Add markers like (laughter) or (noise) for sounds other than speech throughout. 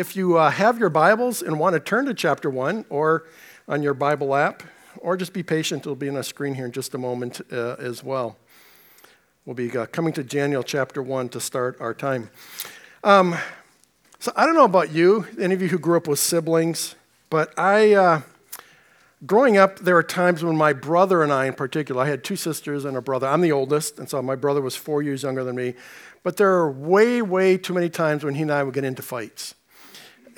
If you uh, have your Bibles and want to turn to chapter 1 or on your Bible app, or just be patient, it'll be on a screen here in just a moment uh, as well. We'll be uh, coming to Daniel chapter 1 to start our time. Um, so I don't know about you, any of you who grew up with siblings, but I, uh, growing up, there were times when my brother and I, in particular, I had two sisters and a brother. I'm the oldest, and so my brother was four years younger than me. But there are way, way too many times when he and I would get into fights.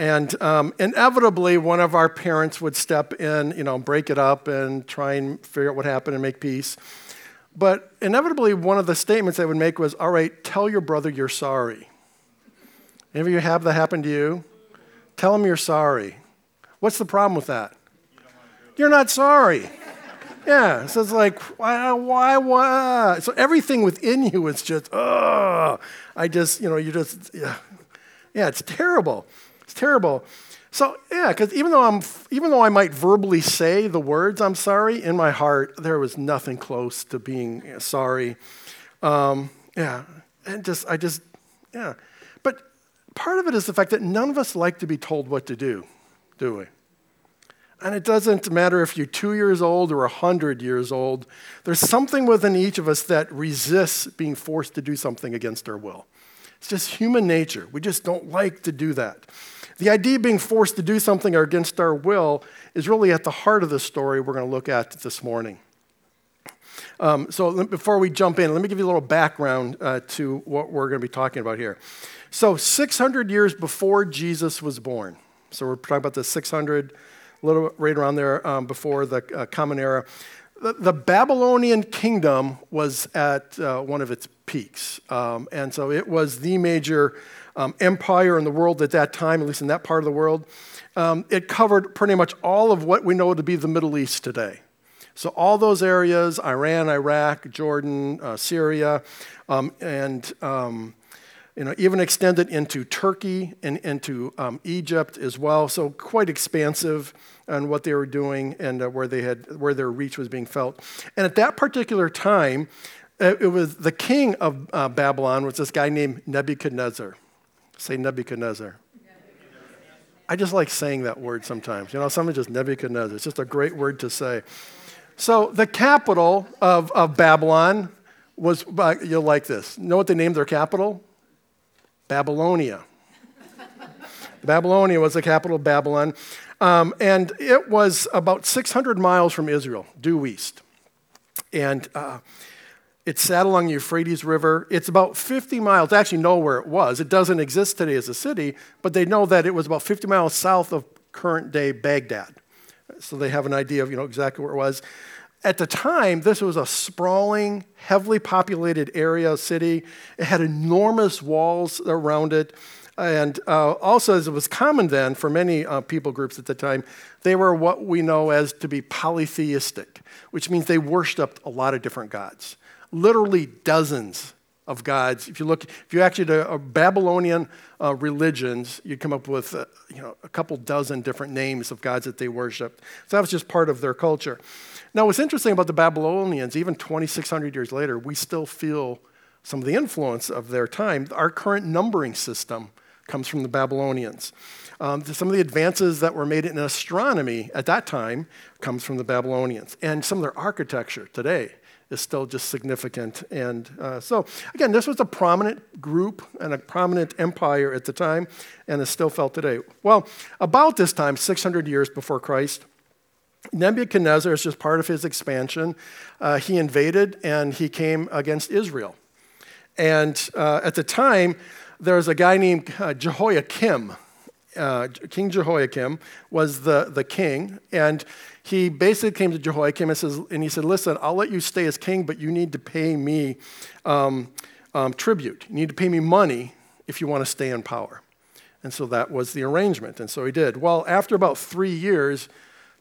And um, inevitably, one of our parents would step in, you know, break it up and try and figure out what happened and make peace. But inevitably, one of the statements they would make was, All right, tell your brother you're sorry. Any of you have that happen to you? Tell him you're sorry. What's the problem with that? You're not sorry. Yeah, so it's like, why, why, why? So everything within you is just, oh, I just, you know, you just, yeah, yeah, it's terrible. It's terrible. So yeah, because even though I'm, even though I might verbally say the words "I'm sorry," in my heart there was nothing close to being sorry. Um, yeah, and just I just yeah, but part of it is the fact that none of us like to be told what to do, do we? And it doesn't matter if you're two years old or a 100 years old, there's something within each of us that resists being forced to do something against our will. It's just human nature. We just don't like to do that. The idea of being forced to do something against our will is really at the heart of the story we're going to look at this morning. Um, so before we jump in, let me give you a little background uh, to what we're going to be talking about here. So 600 years before Jesus was born, so we're talking about the 600 a little right around there um, before the uh, Common Era. The, the, Babylonian kingdom was at uh, one of its peaks. Um, and so it was the major um, empire in the world at that time, at least in that part of the world. Um, it covered pretty much all of what we know to be the Middle East today. So, all those areas Iran, Iraq, Jordan, uh, Syria, um, and um, you know, even extended into Turkey and into um, Egypt as well. So quite expansive on what they were doing and uh, where they had where their reach was being felt. And at that particular time, uh, it was the king of uh, Babylon was this guy named Nebuchadnezzar. Say Nebuchadnezzar. I just like saying that word sometimes. You know, someone just Nebuchadnezzar. It's just a great word to say. So the capital of, of Babylon was, you'll like this. Know what they named their capital? Babylonia. Babylonia was the capital of Babylon. Um, and it was about 600 miles from Israel, due east. And uh, it sat along the Euphrates River. It's about 50 miles. They actually know where it was. It doesn't exist today as a city, but they know that it was about 50 miles south of current day Baghdad. So they have an idea of you know, exactly where it was. At the time, this was a sprawling, heavily populated area, city. It had enormous walls around it. And uh, also, as it was common then for many uh, people groups at the time, they were what we know as to be polytheistic, which means they worshiped a lot of different gods. Literally dozens of gods. If you look, if you actually do uh, Babylonian uh, religions, you'd come up with uh, you know a couple dozen different names of gods that they worshipped. So that was just part of their culture. Now, what's interesting about the Babylonians, even 2,600 years later, we still feel some of the influence of their time. Our current numbering system comes from the Babylonians. Um, some of the advances that were made in astronomy at that time comes from the Babylonians. And some of their architecture today is still just significant. And uh, so, again, this was a prominent group and a prominent empire at the time, and is still felt today. Well, about this time, 600 years before Christ, Nebuchadnezzar, is just part of his expansion, uh, he invaded and he came against Israel. And uh, at the time, there was a guy named uh, Jehoiakim. Uh, king Jehoiakim was the, the king, and he basically came to Jehoiakim and, says, and he said, Listen, I'll let you stay as king, but you need to pay me um, um, tribute. You need to pay me money if you want to stay in power. And so that was the arrangement, and so he did. Well, after about three years,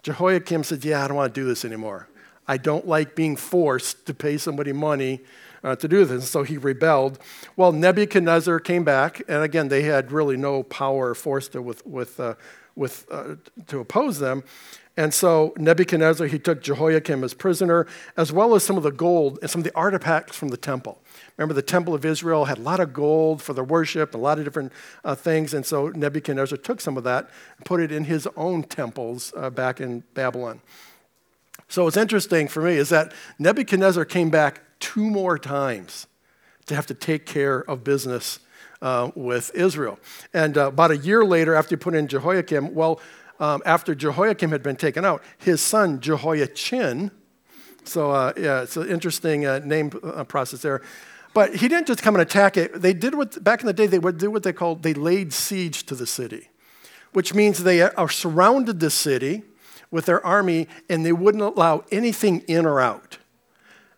Jehoiakim said, Yeah, I don't want to do this anymore. I don't like being forced to pay somebody money uh, to do this. So he rebelled. Well, Nebuchadnezzar came back, and again, they had really no power or force to, with, with, uh, with, uh, to oppose them. And so Nebuchadnezzar, he took Jehoiakim as prisoner, as well as some of the gold and some of the artifacts from the temple. Remember, the temple of Israel had a lot of gold for their worship, a lot of different uh, things. And so Nebuchadnezzar took some of that and put it in his own temples uh, back in Babylon. So what's interesting for me is that Nebuchadnezzar came back two more times to have to take care of business uh, with Israel. And uh, about a year later, after he put in Jehoiakim, well, um, after Jehoiakim had been taken out, his son Jehoiachin, so uh, yeah, it's an interesting uh, name uh, process there. But he didn't just come and attack it. They did what, back in the day, they would do what they called, they laid siege to the city, which means they are surrounded the city with their army and they wouldn't allow anything in or out.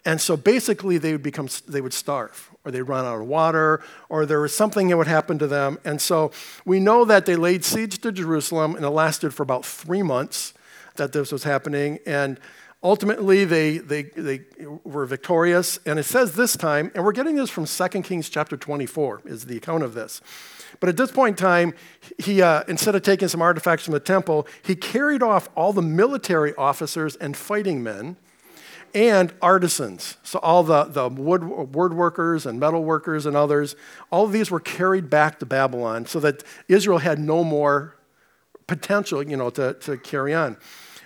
And so basically they would become, they would starve or they'd run out of water, or there was something that would happen to them. And so we know that they laid siege to Jerusalem, and it lasted for about three months that this was happening. And ultimately, they, they, they were victorious. And it says this time, and we're getting this from 2 Kings chapter 24, is the account of this. But at this point in time, he, uh, instead of taking some artifacts from the temple, he carried off all the military officers and fighting men and artisans. So all the, the wood, woodworkers and metal workers and others, all of these were carried back to Babylon so that Israel had no more potential, you know, to, to carry on.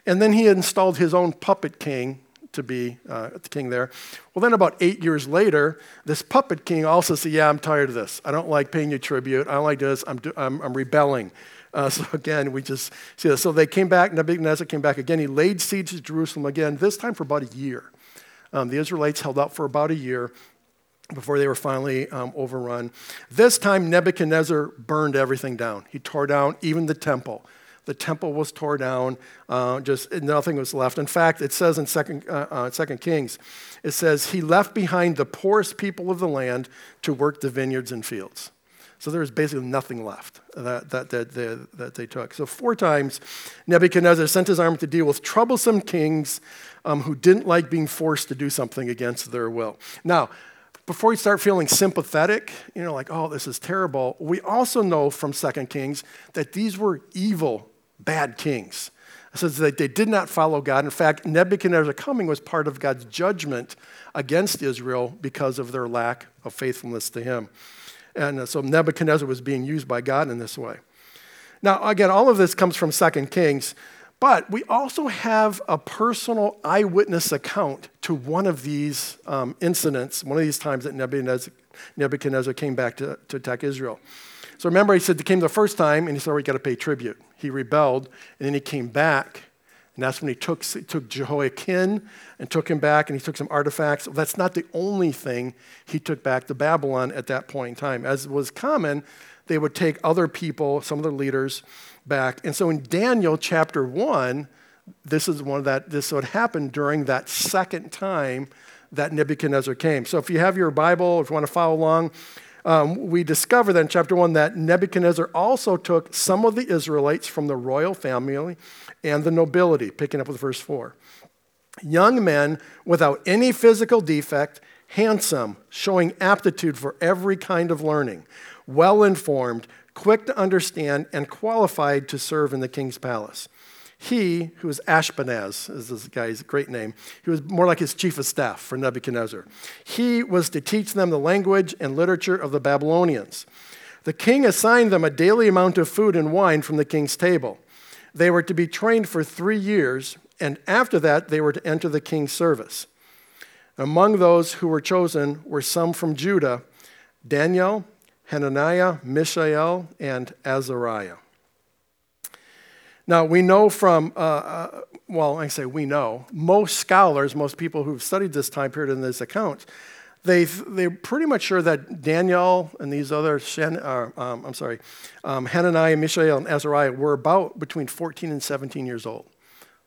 And then he installed his own puppet king to be uh, the king there. Well, then about eight years later, this puppet king also said, yeah, I'm tired of this. I don't like paying you tribute. I don't like this. I'm, I'm, I'm rebelling. Uh, so again, we just see this. So they came back, Nebuchadnezzar came back again. He laid siege to Jerusalem again, this time for about a year. Um, the Israelites held out for about a year before they were finally um, overrun. This time, Nebuchadnezzar burned everything down. He tore down even the temple. The temple was torn down, uh, just nothing was left. In fact, it says in uh, uh, Second Kings, it says, He left behind the poorest people of the land to work the vineyards and fields. So there was basically nothing left that, that, that, they, that they took. So, four times, Nebuchadnezzar sent his army to deal with troublesome kings um, who didn't like being forced to do something against their will. Now, before you start feeling sympathetic, you know, like, oh, this is terrible, we also know from Second Kings that these were evil, bad kings. It says that they did not follow God. In fact, Nebuchadnezzar coming was part of God's judgment against Israel because of their lack of faithfulness to him. And uh, so Nebuchadnezzar was being used by God in this way. Now, again, all of this comes from 2 Kings, but we also have a personal eyewitness account to one of these um, incidents, one of these times that Nebuchadnezzar, Nebuchadnezzar came back to, to attack Israel. So remember, he said he came the first time and he said, we got to pay tribute. He rebelled, and then he came back and that's when he took, took Jehoiakim and took him back, and he took some artifacts. That's not the only thing he took back to Babylon at that point in time. As was common, they would take other people, some of the leaders, back. And so in Daniel chapter 1, this is one of that, this would happen during that second time that Nebuchadnezzar came. So if you have your Bible, if you want to follow along, um, we discover then in chapter 1 that Nebuchadnezzar also took some of the Israelites from the royal family and the nobility, picking up with verse 4. Young men without any physical defect, handsome, showing aptitude for every kind of learning, well informed, quick to understand, and qualified to serve in the king's palace. He, who is Ashpenaz, is this guy's great name, he was more like his chief of staff for Nebuchadnezzar. He was to teach them the language and literature of the Babylonians. The king assigned them a daily amount of food and wine from the king's table. They were to be trained for three years, and after that, they were to enter the king's service. Among those who were chosen were some from Judah Daniel, Hananiah, Mishael, and Azariah. Now, we know from, uh, uh, well, I say we know, most scholars, most people who've studied this time period in this account, they, they're pretty much sure that Daniel and these other, uh, um, I'm sorry, um, Hananiah, Mishael, and Azariah were about between 14 and 17 years old.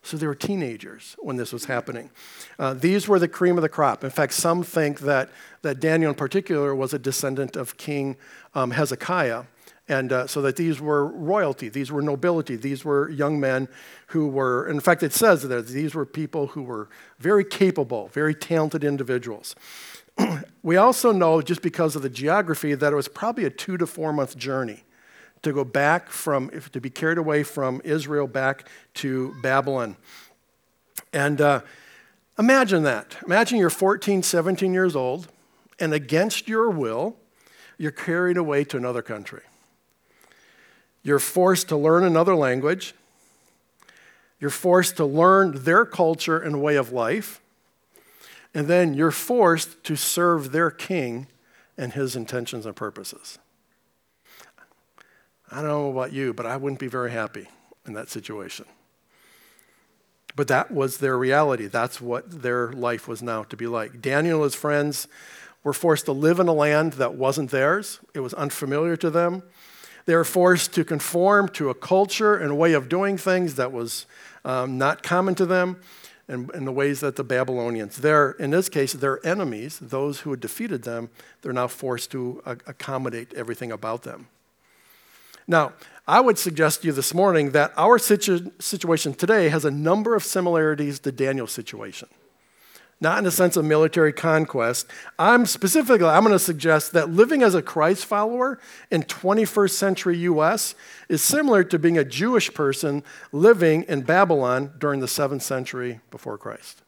So they were teenagers when this was happening. Uh, these were the cream of the crop. In fact, some think that, that Daniel in particular was a descendant of King um, Hezekiah. And uh, so that these were royalty, these were nobility, these were young men who were, in fact, it says that these were people who were very capable, very talented individuals. (clears throat) we also know, just because of the geography, that it was probably a two to four month journey to go back from, to be carried away from Israel back to Babylon. And uh, imagine that. Imagine you're 14, 17 years old, and against your will, you're carried away to another country. You're forced to learn another language. You're forced to learn their culture and way of life. And then you're forced to serve their king and his intentions and purposes. I don't know about you, but I wouldn't be very happy in that situation. But that was their reality. That's what their life was now to be like. Daniel and his friends were forced to live in a land that wasn't theirs, it was unfamiliar to them. They were forced to conform to a culture and a way of doing things that was um, not common to them and in the ways that the Babylonians, they're, in this case, their enemies, those who had defeated them, they're now forced to uh, accommodate everything about them. Now, I would suggest to you this morning that our situ- situation today has a number of similarities to Daniel's situation. Not in the sense of military conquest. I'm specifically, I'm going to suggest that living as a Christ follower in 21st century US is similar to being a Jewish person living in Babylon during the 7th century before Christ.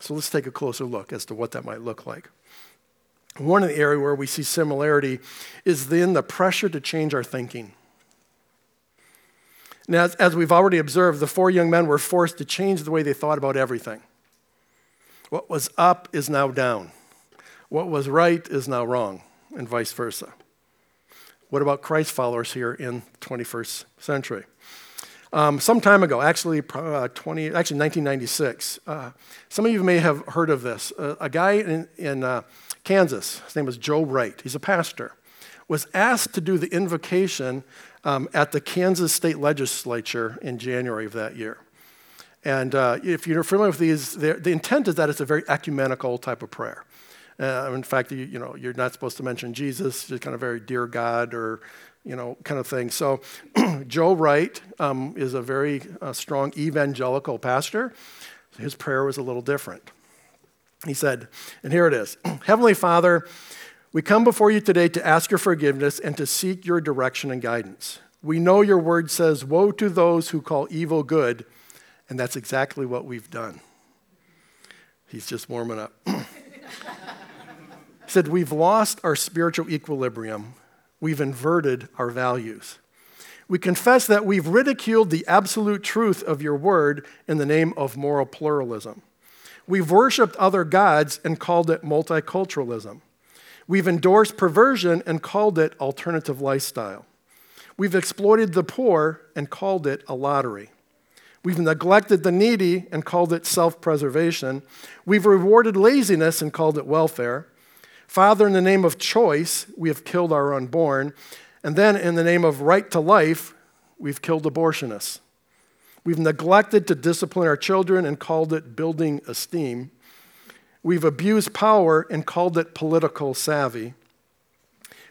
So let's take a closer look as to what that might look like. One of the areas where we see similarity is then the pressure to change our thinking. Now, as, as we've already observed, the four young men were forced to change the way they thought about everything. What was up is now down. What was right is now wrong, and vice versa. What about Christ followers here in 21st century? Um, some time ago, actually, uh, 20, actually 1996, uh, some of you may have heard of this. Uh, a guy in, in uh, Kansas, his name was Joe Wright, he's a pastor, was asked to do the invocation um, at the Kansas State Legislature in January of that year. And uh, if you're familiar with these, the intent is that it's a very ecumenical type of prayer. Uh, in fact, you, you, know, you're not supposed to mention Jesus, just kind of very dear God or, you know, kind of thing. So (clears throat) Joe Wright um, is a very uh, strong evangelical pastor. His prayer was a little different. He said, and here it is (clears throat) Heavenly Father, we come before you today to ask your forgiveness and to seek your direction and guidance. We know your word says, Woe to those who call evil good, and that's exactly what we've done. He's just warming up. he (clears throat) said, We've lost our spiritual equilibrium, we've inverted our values. We confess that we've ridiculed the absolute truth of your word in the name of moral pluralism. We've worshiped other gods and called it multiculturalism. We've endorsed perversion and called it alternative lifestyle. We've exploited the poor and called it a lottery. We've neglected the needy and called it self preservation. We've rewarded laziness and called it welfare. Father, in the name of choice, we have killed our unborn. And then, in the name of right to life, we've killed abortionists. We've neglected to discipline our children and called it building esteem. We've abused power and called it political savvy.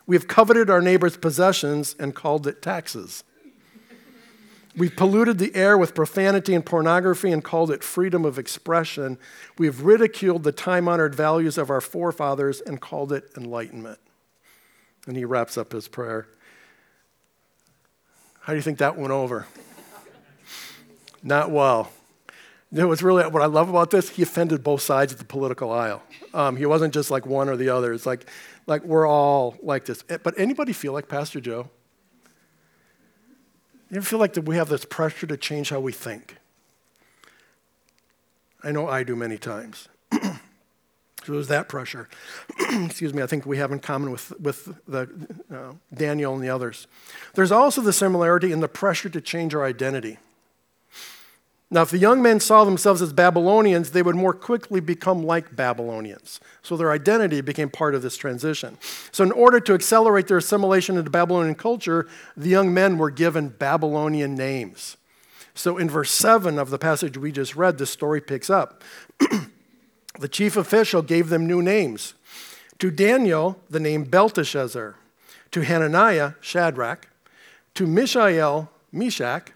We've coveted our neighbor's possessions and called it taxes. We've polluted the air with profanity and pornography and called it freedom of expression. We've ridiculed the time honored values of our forefathers and called it enlightenment. And he wraps up his prayer. How do you think that went over? Not well. You know really what I love about this? He offended both sides of the political aisle. Um, he wasn't just like one or the other. It's like, like we're all like this. Eh, but anybody feel like Pastor Joe? You ever feel like that we have this pressure to change how we think? I know I do many times. (clears throat) so there's that pressure. (clears throat) Excuse me. I think we have in common with with the uh, Daniel and the others. There's also the similarity in the pressure to change our identity. Now, if the young men saw themselves as Babylonians, they would more quickly become like Babylonians. So their identity became part of this transition. So, in order to accelerate their assimilation into Babylonian culture, the young men were given Babylonian names. So, in verse 7 of the passage we just read, the story picks up. (clears throat) the chief official gave them new names. To Daniel, the name Belteshazzar. To Hananiah, Shadrach. To Mishael, Meshach.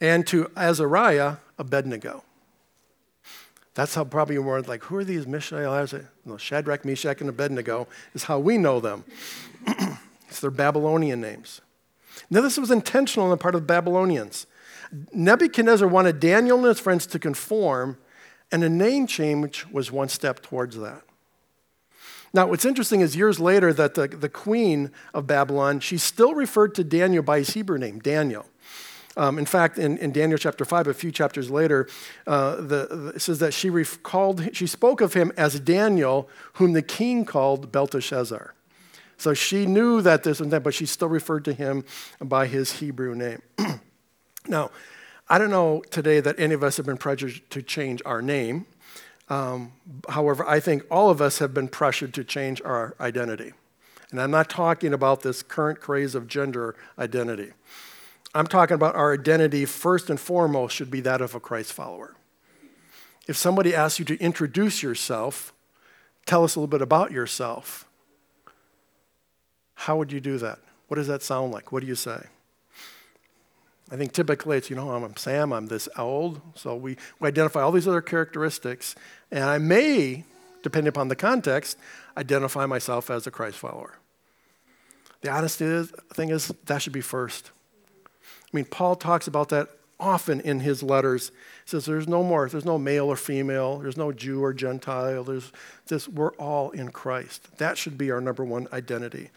And to Azariah, Abednego. That's how probably you more like, who are these Mishael, no, Shadrach, Meshach, and Abednego is how we know them. (clears throat) it's their Babylonian names. Now, this was intentional on the part of the Babylonians. Nebuchadnezzar wanted Daniel and his friends to conform, and a name change was one step towards that. Now, what's interesting is years later that the, the queen of Babylon, she still referred to Daniel by his Hebrew name, Daniel. Um, in fact, in, in, Daniel chapter 5, a few chapters later, uh, the, it says that she, recalled, she spoke of him as Daniel, whom the king called Belteshazzar. So she knew that this was that, but she still referred to him by his Hebrew name. (clears throat) now, I don't know today that any of us have been pressured to change our name. Um, however, I think all of us have been pressured to change our identity. And I'm not talking about this current craze of gender identity. I'm talking about our identity, first and foremost, should be that of a Christ follower. If somebody asks you to introduce yourself, tell us a little bit about yourself, how would you do that? What does that sound like? What do you say? I think typically it's, you know, I'm Sam, I'm this old. So we, we identify all these other characteristics. And I may, depending upon the context, identify myself as a Christ follower. The honest thing is, that should be first. I mean, Paul talks about that often in his letters. He says there's no more, there's no male or female, there's no Jew or Gentile, there's this, we're all in Christ. That should be our number one identity.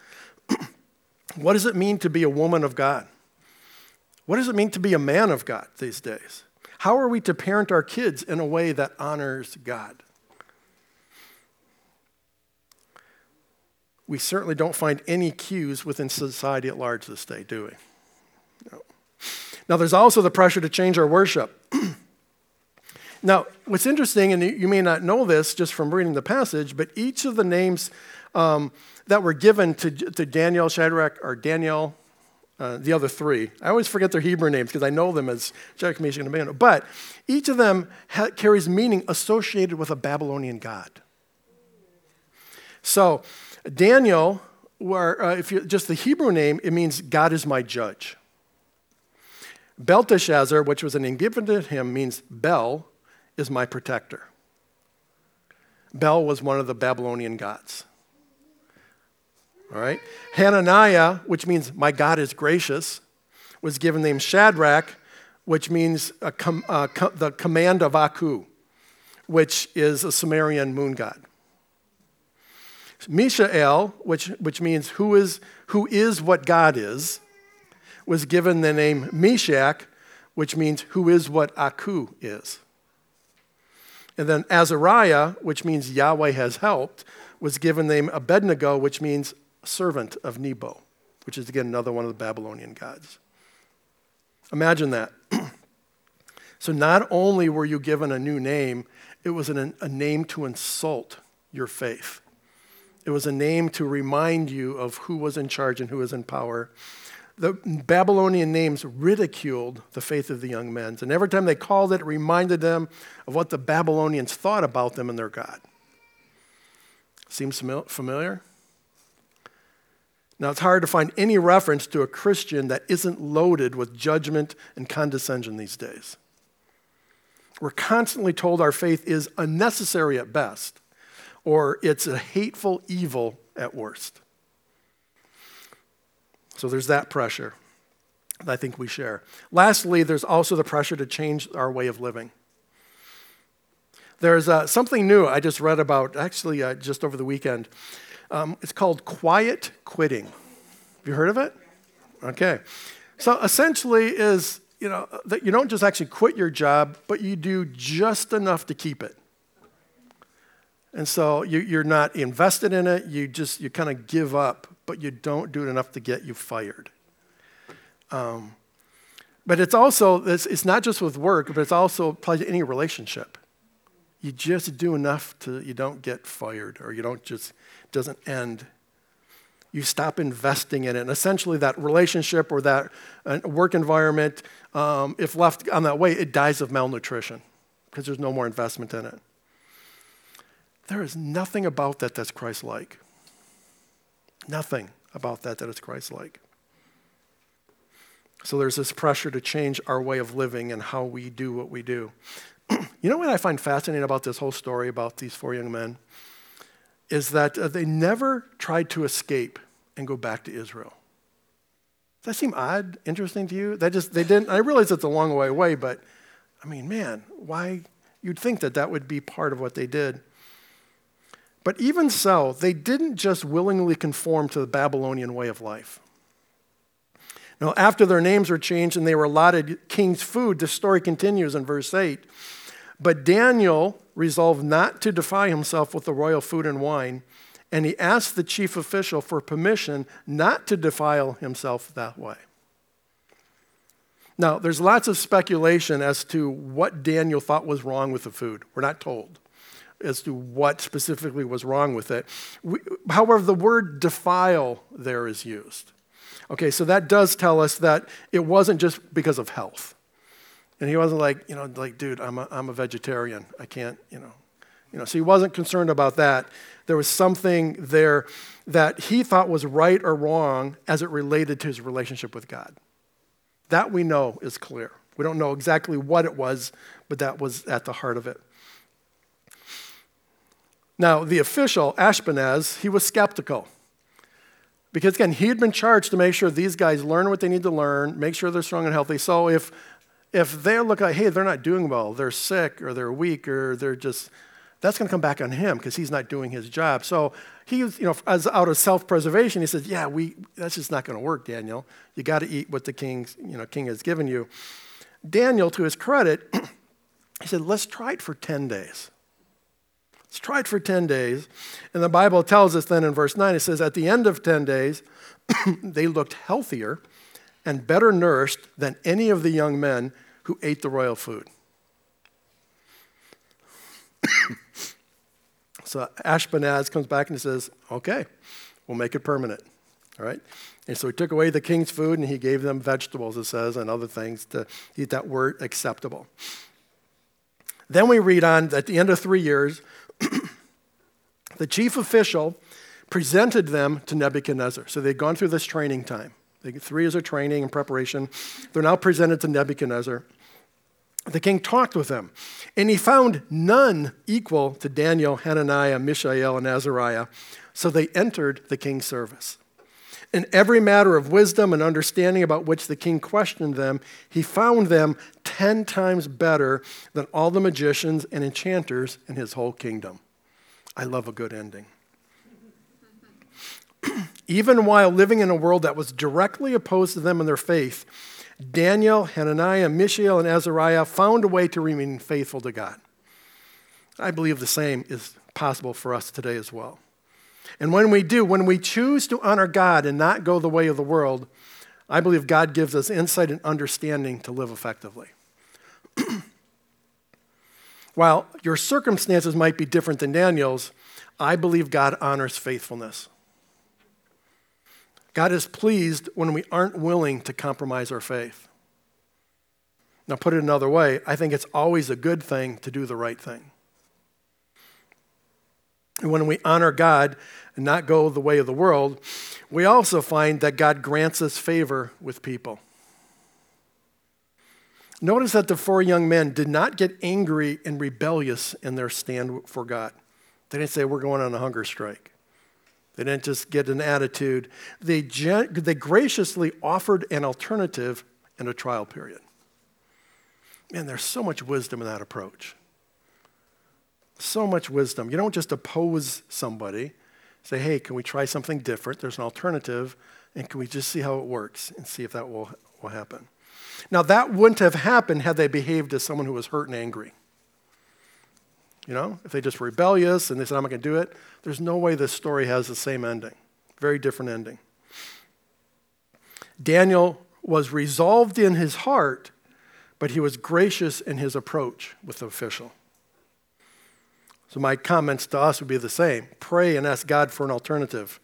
(clears throat) what does it mean to be a woman of God? What does it mean to be a man of God these days? How are we to parent our kids in a way that honors God? We certainly don't find any cues within society at large this day, do we? No. Now, there's also the pressure to change our worship. (clears throat) now, what's interesting, and you may not know this just from reading the passage, but each of the names um, that were given to, to Daniel, Shadrach, or Daniel, uh, the other three. I always forget their Hebrew names because I know them as Shadrach, Meshach, and Abednego. But each of them ha- carries meaning associated with a Babylonian god. So Daniel, where, uh, if you just the Hebrew name, it means God is my judge. Belteshazzar, which was a name given to him, means Bel is my protector. Bel was one of the Babylonian gods. All right? Hananiah, which means my God is gracious, was given the name Shadrach, which means com- uh, the command of Aku, which is a Sumerian moon god. Mishael, which, which means who is, who is what God is, was given the name Meshach, which means who is what Aku is. And then Azariah, which means Yahweh has helped, was given the name Abednego, which means servant of Nebo, which is again another one of the Babylonian gods. Imagine that. (clears throat) so, not only were you given a new name, it was an, a name to insult your faith. It was a name to remind you of who was in charge and who was in power. The Babylonian names ridiculed the faith of the young men. And every time they called it, it reminded them of what the Babylonians thought about them and their God. Seems familiar? Now, it's hard to find any reference to a Christian that isn't loaded with judgment and condescension these days. We're constantly told our faith is unnecessary at best, or it's a hateful evil at worst. So there's that pressure that I think we share. Lastly, there's also the pressure to change our way of living. There's uh, something new I just read about, actually, uh, just over the weekend. Um, it's called quiet quitting. Have you heard of it? Okay. So essentially is, you know, that you don't just actually quit your job, but you do just enough to keep it. And so you, are not invested in it, you just, you kind of give up, but you don't do it enough to get you fired. Um, but it's also, it's, it's not just with work, but it's also applies to any relationship. You just do enough to, you don't get fired or you don't just doesn't end. You stop investing in it. And essentially, that relationship or that uh, work environment, um, if left on that way, it dies of malnutrition because there's no more investment in it. There is nothing about that that's Christ like. Nothing about that that is Christ like. So there's this pressure to change our way of living and how we do what we do. (clears throat) you know what I find fascinating about this whole story about these four young men? is that uh, they never tried to escape and go back to Israel. Does that seem odd, interesting to you? That just, they didn't, I realize it's a long way away, but I mean, man, why? You'd think that that would be part of what they did. But even so, they didn't just willingly conform to the Babylonian way of life. Now, after their names were changed and they were allotted king's food, the story continues in verse 8. But Daniel resolved not to defy himself with the royal food and wine, and he asked the chief official for permission not to defile himself that way. Now, there's lots of speculation as to what Daniel thought was wrong with the food. We're not told as to what specifically was wrong with it. We, however, the word defile there is used. Okay, so that does tell us that it wasn't just because of health. And he wasn't like, you know, like, dude, I'm a, I'm a vegetarian. I can't, you know. You know, so he wasn't concerned about that. There was something there that he thought was right or wrong as it related to his relationship with God. That we know is clear. We don't know exactly what it was, but that was at the heart of it. Now, the official, Ashpenaz, he was skeptical. Because again, he had been charged to make sure these guys learn what they need to learn, make sure they're strong and healthy. So if if they look like, hey, they're not doing well, they're sick or they're weak or they're just that's going to come back on him because he's not doing his job. So he, you know, as out of self-preservation, he says, "Yeah, we that's just not going to work, Daniel. You got to eat what the king, you know, king has given you." Daniel, to his credit, (clears throat) he said, "Let's try it for ten days." Let's try it for 10 days. And the Bible tells us then in verse 9, it says, At the end of 10 days, (clears throat) they looked healthier and better nourished than any of the young men who ate the royal food. (coughs) So Ashpenaz comes back and says, Okay, we'll make it permanent. All right? And so he took away the king's food and he gave them vegetables, it says, and other things to eat that were acceptable. Then we read on at the end of three years, the chief official presented them to Nebuchadnezzar. So they'd gone through this training time. They get three years of training and preparation. They're now presented to Nebuchadnezzar the king talked with them, and he found none equal to Daniel, Hananiah, Mishael, and Azariah. So they entered the king's service. In every matter of wisdom and understanding about which the king questioned them, he found them ten times better than all the magicians and enchanters in his whole kingdom. I love a good ending. (clears throat) Even while living in a world that was directly opposed to them and their faith, Daniel, Hananiah, Mishael, and Azariah found a way to remain faithful to God. I believe the same is possible for us today as well. And when we do, when we choose to honor God and not go the way of the world, I believe God gives us insight and understanding to live effectively. While your circumstances might be different than Daniel's, I believe God honors faithfulness. God is pleased when we aren't willing to compromise our faith. Now, put it another way, I think it's always a good thing to do the right thing. And when we honor God and not go the way of the world, we also find that God grants us favor with people. Notice that the four young men did not get angry and rebellious in their stand for God. They didn't say, We're going on a hunger strike. They didn't just get an attitude. They, they graciously offered an alternative in a trial period. Man, there's so much wisdom in that approach. So much wisdom. You don't just oppose somebody, say, hey, can we try something different? There's an alternative, and can we just see how it works and see if that will, will happen? Now, that wouldn't have happened had they behaved as someone who was hurt and angry. You know, if they just were rebellious and they said, I'm not going to do it, there's no way this story has the same ending. Very different ending. Daniel was resolved in his heart, but he was gracious in his approach with the official. So, my comments to us would be the same pray and ask God for an alternative,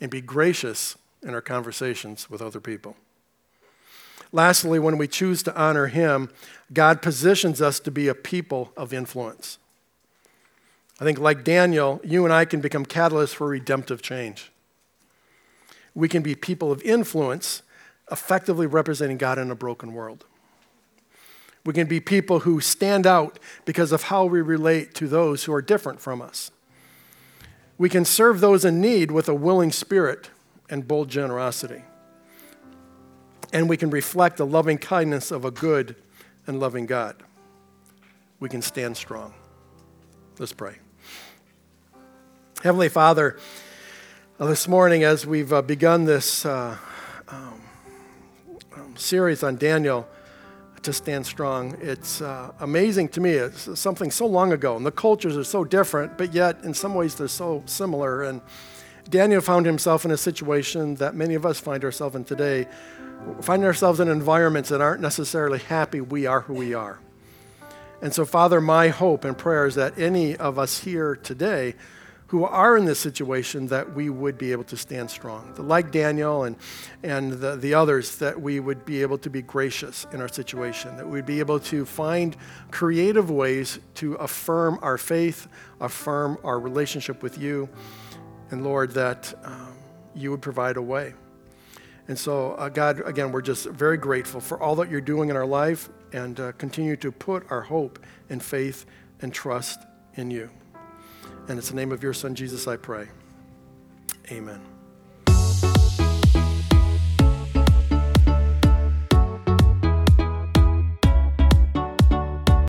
and be gracious in our conversations with other people. Lastly, when we choose to honor Him, God positions us to be a people of influence. I think, like Daniel, you and I can become catalysts for redemptive change. We can be people of influence, effectively representing God in a broken world. We can be people who stand out because of how we relate to those who are different from us. We can serve those in need with a willing spirit and bold generosity. And we can reflect the loving kindness of a good and loving God. We can stand strong. Let's pray. Heavenly Father, uh, this morning as we've uh, begun this uh, um, um, series on Daniel, to stand strong. It's uh, amazing to me. It's something so long ago, and the cultures are so different, but yet in some ways they're so similar. And Daniel found himself in a situation that many of us find ourselves in today, finding ourselves in environments that aren't necessarily happy we are who we are. And so, Father, my hope and prayer is that any of us here today who are in this situation that we would be able to stand strong. Like Daniel and, and the, the others, that we would be able to be gracious in our situation, that we'd be able to find creative ways to affirm our faith, affirm our relationship with you, and Lord, that um, you would provide a way. And so, uh, God, again, we're just very grateful for all that you're doing in our life and uh, continue to put our hope and faith and trust in you. And it's the name of your Son, Jesus, I pray. Amen.